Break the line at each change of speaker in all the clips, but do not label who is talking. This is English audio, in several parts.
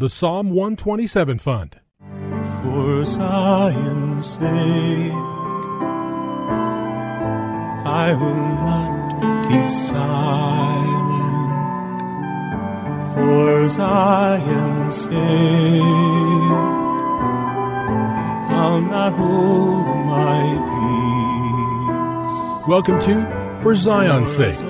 the Psalm 127 Fund.
For Zion's sake, I will not keep silent. For Zion's sake, I'll not hold my peace.
Welcome to For Zion's Sake.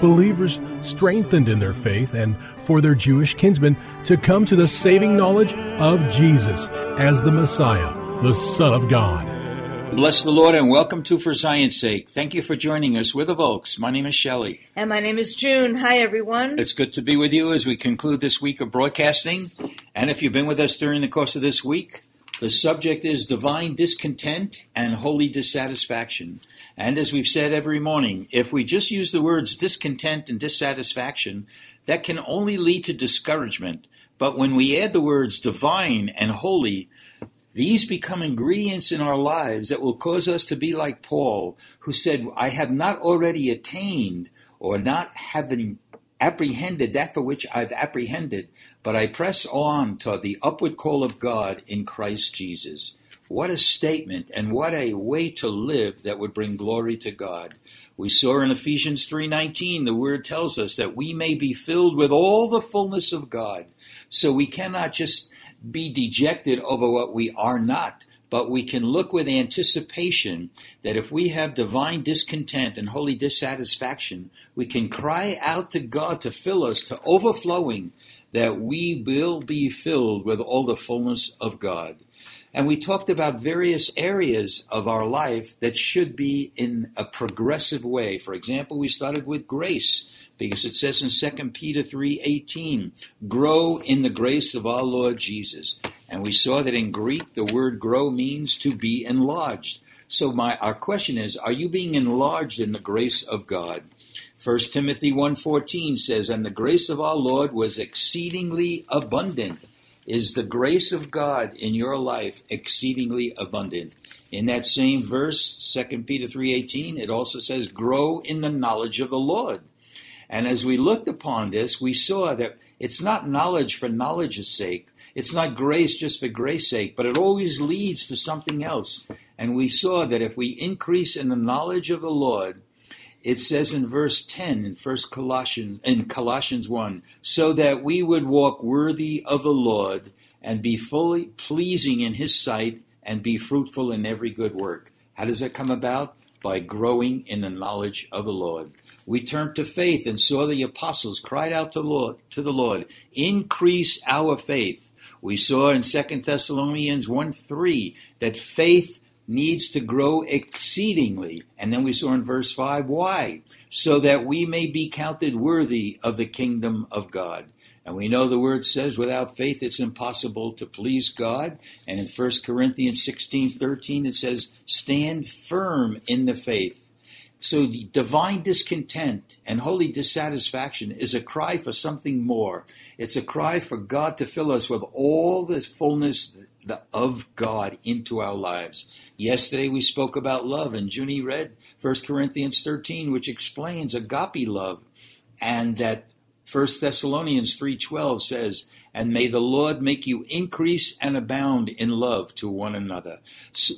believers strengthened in their faith and for their Jewish kinsmen to come to the saving knowledge of Jesus as the Messiah, the Son of God.
Bless the Lord and welcome to For Zion's Sake. Thank you for joining us. We're the Volks. My name is Shelly.
And my name is June. Hi, everyone.
It's good to be with you as we conclude this week of broadcasting. And if you've been with us during the course of this week, the subject is divine discontent and holy dissatisfaction. And as we've said every morning, if we just use the words discontent and dissatisfaction, that can only lead to discouragement. But when we add the words divine and holy, these become ingredients in our lives that will cause us to be like Paul, who said, I have not already attained or not having apprehended that for which I've apprehended, but I press on toward the upward call of God in Christ Jesus. What a statement and what a way to live that would bring glory to God. We saw in Ephesians 3:19 the word tells us that we may be filled with all the fullness of God. So we cannot just be dejected over what we are not, but we can look with anticipation that if we have divine discontent and holy dissatisfaction, we can cry out to God to fill us to overflowing that we will be filled with all the fullness of God. And we talked about various areas of our life that should be in a progressive way. For example, we started with grace because it says in 2 Peter 3:18, "Grow in the grace of our Lord Jesus." And we saw that in Greek the word grow means to be enlarged. So my our question is, are you being enlarged in the grace of God? 1 Timothy 1:14 says, "And the grace of our Lord was exceedingly abundant." Is the grace of God in your life exceedingly abundant? In that same verse, 2 Peter 3:18, it also says, "Grow in the knowledge of the Lord." And as we looked upon this, we saw that it's not knowledge for knowledge's sake. It's not grace just for grace's sake, but it always leads to something else. And we saw that if we increase in the knowledge of the Lord, it says in verse 10 in first colossians in colossians 1 so that we would walk worthy of the lord and be fully pleasing in his sight and be fruitful in every good work. How does that come about? By growing in the knowledge of the lord. We turned to faith and saw the apostles cried out to, lord, to the lord increase our faith. We saw in 2 thessalonians 1 3 that faith needs to grow exceedingly. And then we saw in verse 5 why? So that we may be counted worthy of the kingdom of God. And we know the word says without faith it's impossible to please God. And in 1 Corinthians 16 13 it says, stand firm in the faith. So divine discontent and holy dissatisfaction is a cry for something more. It's a cry for God to fill us with all the fullness of God into our lives. Yesterday we spoke about love, and Junie read 1 Corinthians 13, which explains agape love, and that 1 Thessalonians 3:12 says, "And may the Lord make you increase and abound in love to one another."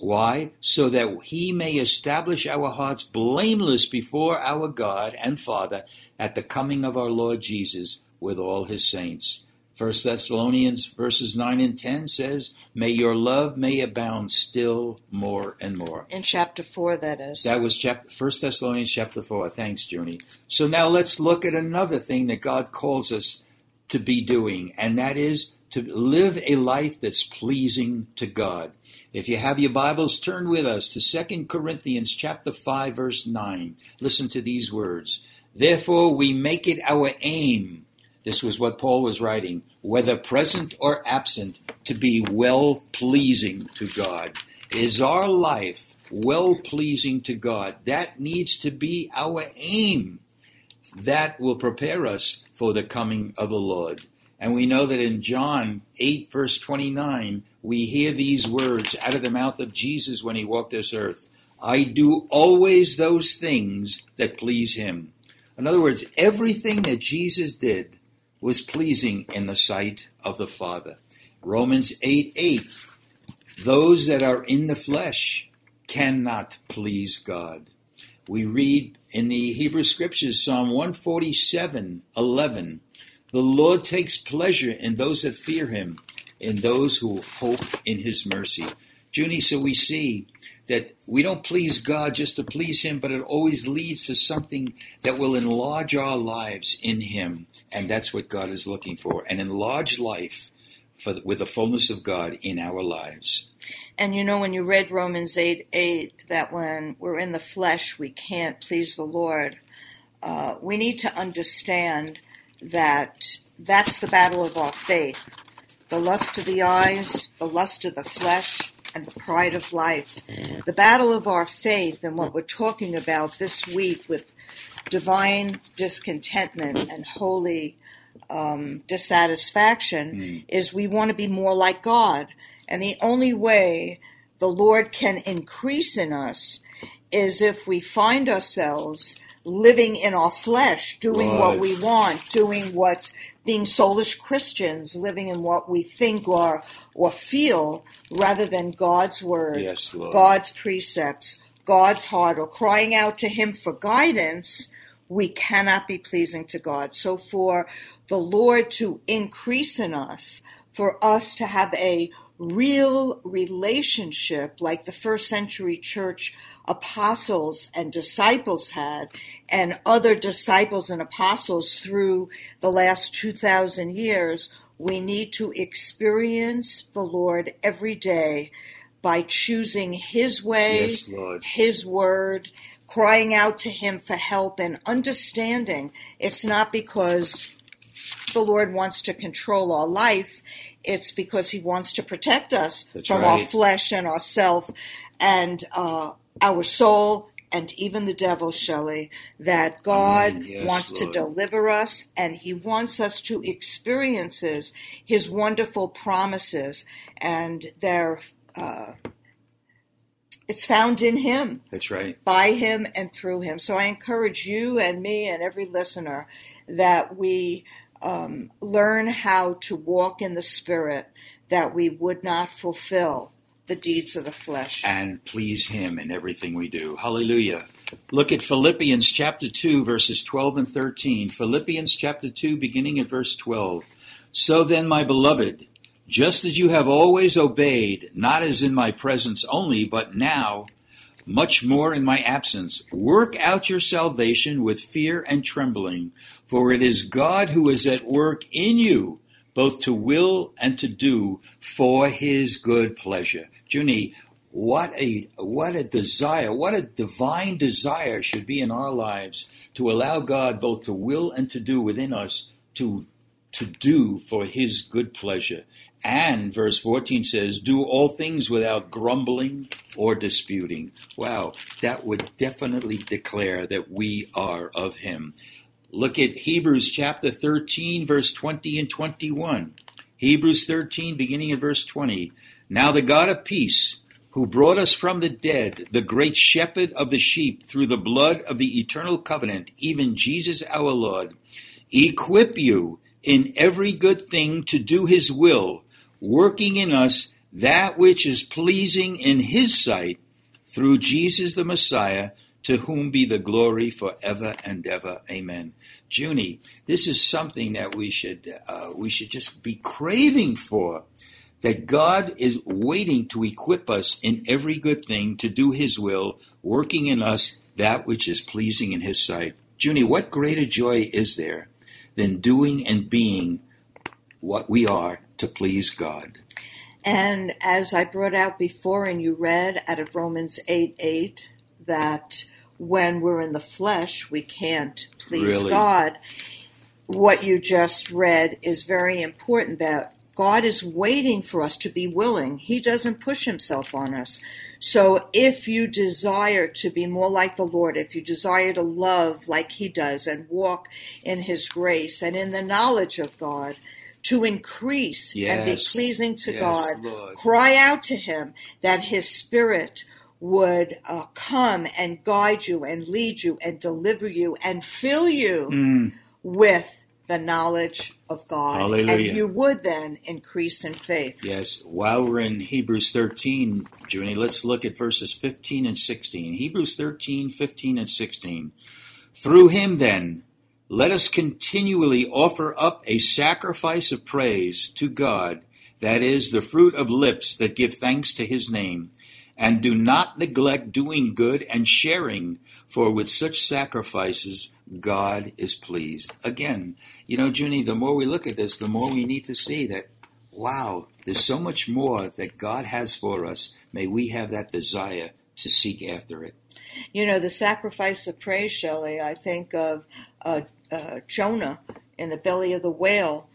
Why? So that he may establish our hearts blameless before our God and Father at the coming of our Lord Jesus with all his saints. First Thessalonians verses 9 and 10 says, May your love may abound still more and more.
In chapter 4, that is.
That was chapter First Thessalonians chapter 4. Thanks, Junie. So now let's look at another thing that God calls us to be doing, and that is to live a life that's pleasing to God. If you have your Bibles, turn with us to 2 Corinthians chapter 5 verse 9. Listen to these words. Therefore we make it our aim. This was what Paul was writing, whether present or absent, to be well pleasing to God. Is our life well pleasing to God? That needs to be our aim. That will prepare us for the coming of the Lord. And we know that in John 8, verse 29, we hear these words out of the mouth of Jesus when he walked this earth I do always those things that please him. In other words, everything that Jesus did was pleasing in the sight of the Father. Romans 8 8. Those that are in the flesh cannot please God. We read in the Hebrew Scriptures, Psalm 147 11. The Lord takes pleasure in those that fear him, in those who hope in his mercy. Junie, so we see that we don't please God just to please him, but it always leads to something that will enlarge our lives in him. And that's what God is looking for an enlarged life for, with the fullness of God in our lives.
And you know, when you read Romans 8 8, that when we're in the flesh, we can't please the Lord, uh, we need to understand that that's the battle of our faith. The lust of the eyes, the lust of the flesh, and the pride of life. The battle of our faith and what we're talking about this week with divine discontentment and holy um, dissatisfaction mm. is we want to be more like God. And the only way the Lord can increase in us is if we find ourselves living in our flesh, doing right. what we want, doing what being soulish Christians, living in what we think or or feel, rather than God's word,
yes,
God's precepts, God's heart, or crying out to Him for guidance, we cannot be pleasing to God. So for the Lord to increase in us, for us to have a real relationship like the first century church apostles and disciples had, and other disciples and apostles through the last 2,000 years, we need to experience the Lord every day by choosing His way,
yes,
His word, crying out to Him for help and understanding. It's not because the Lord wants to control our life it's because He wants to protect us
That's
from
right.
our flesh and ourself and uh, our soul and even the devil, Shelly, that God
yes,
wants
Lord.
to deliver us and He wants us to experience His wonderful promises and their. Uh, it's found in Him.
That's right.
By Him and through Him. So I encourage you and me and every listener that we um, learn how to walk in the Spirit, that we would not fulfill the deeds of the flesh.
And please Him in everything we do. Hallelujah. Look at Philippians chapter 2, verses 12 and 13. Philippians chapter 2, beginning at verse 12. So then, my beloved, just as you have always obeyed, not as in my presence only, but now, much more in my absence, work out your salvation with fear and trembling, for it is God who is at work in you, both to will and to do for his good pleasure. Junie, what a what a desire, what a divine desire should be in our lives to allow God both to will and to do within us to to do for his good pleasure. And verse 14 says, do all things without grumbling or disputing. Wow, that would definitely declare that we are of him. Look at Hebrews chapter 13, verse 20 and 21. Hebrews 13, beginning at verse 20. Now the God of peace, who brought us from the dead, the great shepherd of the sheep, through the blood of the eternal covenant, even Jesus our Lord, equip you in every good thing to do his will, working in us that which is pleasing in his sight, through Jesus the Messiah, to whom be the glory forever and ever. Amen. Junie, this is something that we should uh, we should just be craving for. That God is waiting to equip us in every good thing to do His will, working in us that which is pleasing in His sight. Junie, what greater joy is there than doing and being what we are to please God?
And as I brought out before, and you read out of Romans 8 8, that when we're in the flesh, we can't please
Really?
God. What you just read is very important that God is waiting for us to be willing. He doesn't push himself on us. So if you desire to be more like the Lord, if you desire to love like he does and walk in his grace and in the knowledge of God, to increase and be pleasing to
Yes,
God,
Lord.
cry out to him that his spirit would uh, come and guide you and lead you and deliver you and fill you
Mm.
with the knowledge of God.
Hallelujah.
And you would then increase in faith.
Yes. While we're in Hebrews 13, Junie, let's look at verses 15 and 16. Hebrews 13, 15, and 16. Through him, then, let us continually offer up a sacrifice of praise to God, that is, the fruit of lips that give thanks to his name. And do not neglect doing good and sharing, for with such sacrifices, God is pleased. Again, you know, Junie, the more we look at this, the more we need to see that wow, there's so much more that God has for us. May we have that desire to seek after it.
You know, the sacrifice of praise, Shelly, I think of uh, uh, Jonah in the belly of the whale.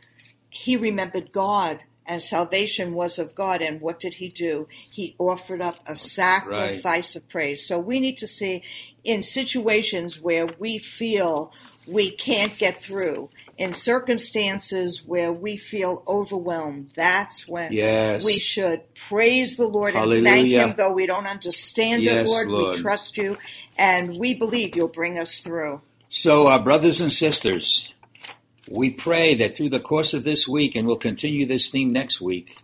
He remembered God, and salvation was of God. And what did he do? He offered up a sacrifice of praise. So we need to see in situations where we feel we can't get through, in circumstances where we feel overwhelmed, that's when
Yes.
we should praise the Lord and thank Him, though we don't understand
Yes,
it, Lord.
Lord.
We trust you, and we believe you'll bring us through.
So, our brothers and sisters, we pray that through the course of this week, and we'll continue this theme next week,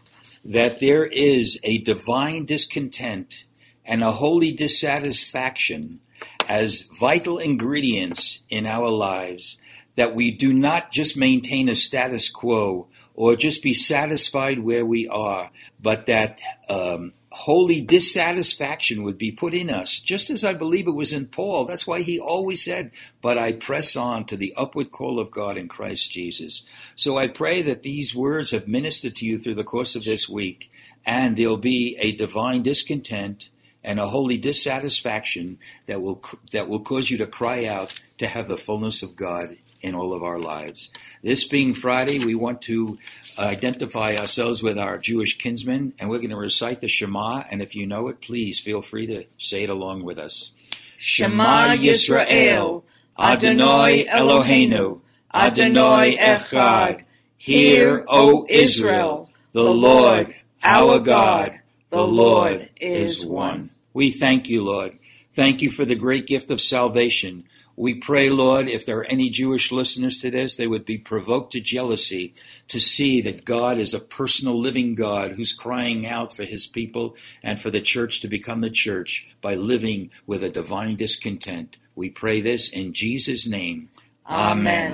that there is a divine discontent and a holy dissatisfaction as vital ingredients in our lives, that we do not just maintain a status quo or just be satisfied where we are, but that um, holy dissatisfaction would be put in us, just as I believe it was in Paul. That's why he always said, But I press on to the upward call of God in Christ Jesus. So I pray that these words have ministered to you through the course of this week, and there'll be a divine discontent and a holy dissatisfaction that will that will cause you to cry out to have the fullness of God in all of our lives. This being Friday, we want to identify ourselves with our Jewish kinsmen, and we're going to recite the Shema. And if you know it, please feel free to say it along with us.
Shema Yisrael, Adonai Eloheinu, Adonai Echad. Hear, O Israel, the Lord, our God, the Lord is one.
We thank you, Lord. Thank you for the great gift of salvation. We pray, Lord, if there are any Jewish listeners to this, they would be provoked to jealousy to see that God is a personal living God who's crying out for his people and for the church to become the church by living with a divine discontent. We pray this in Jesus' name.
Amen.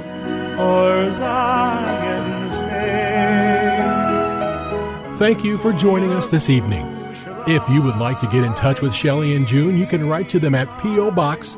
For Zion's.
Thank you for joining us this evening. If you would like to get in touch with Shelly and June, you can write to them at P.O. Box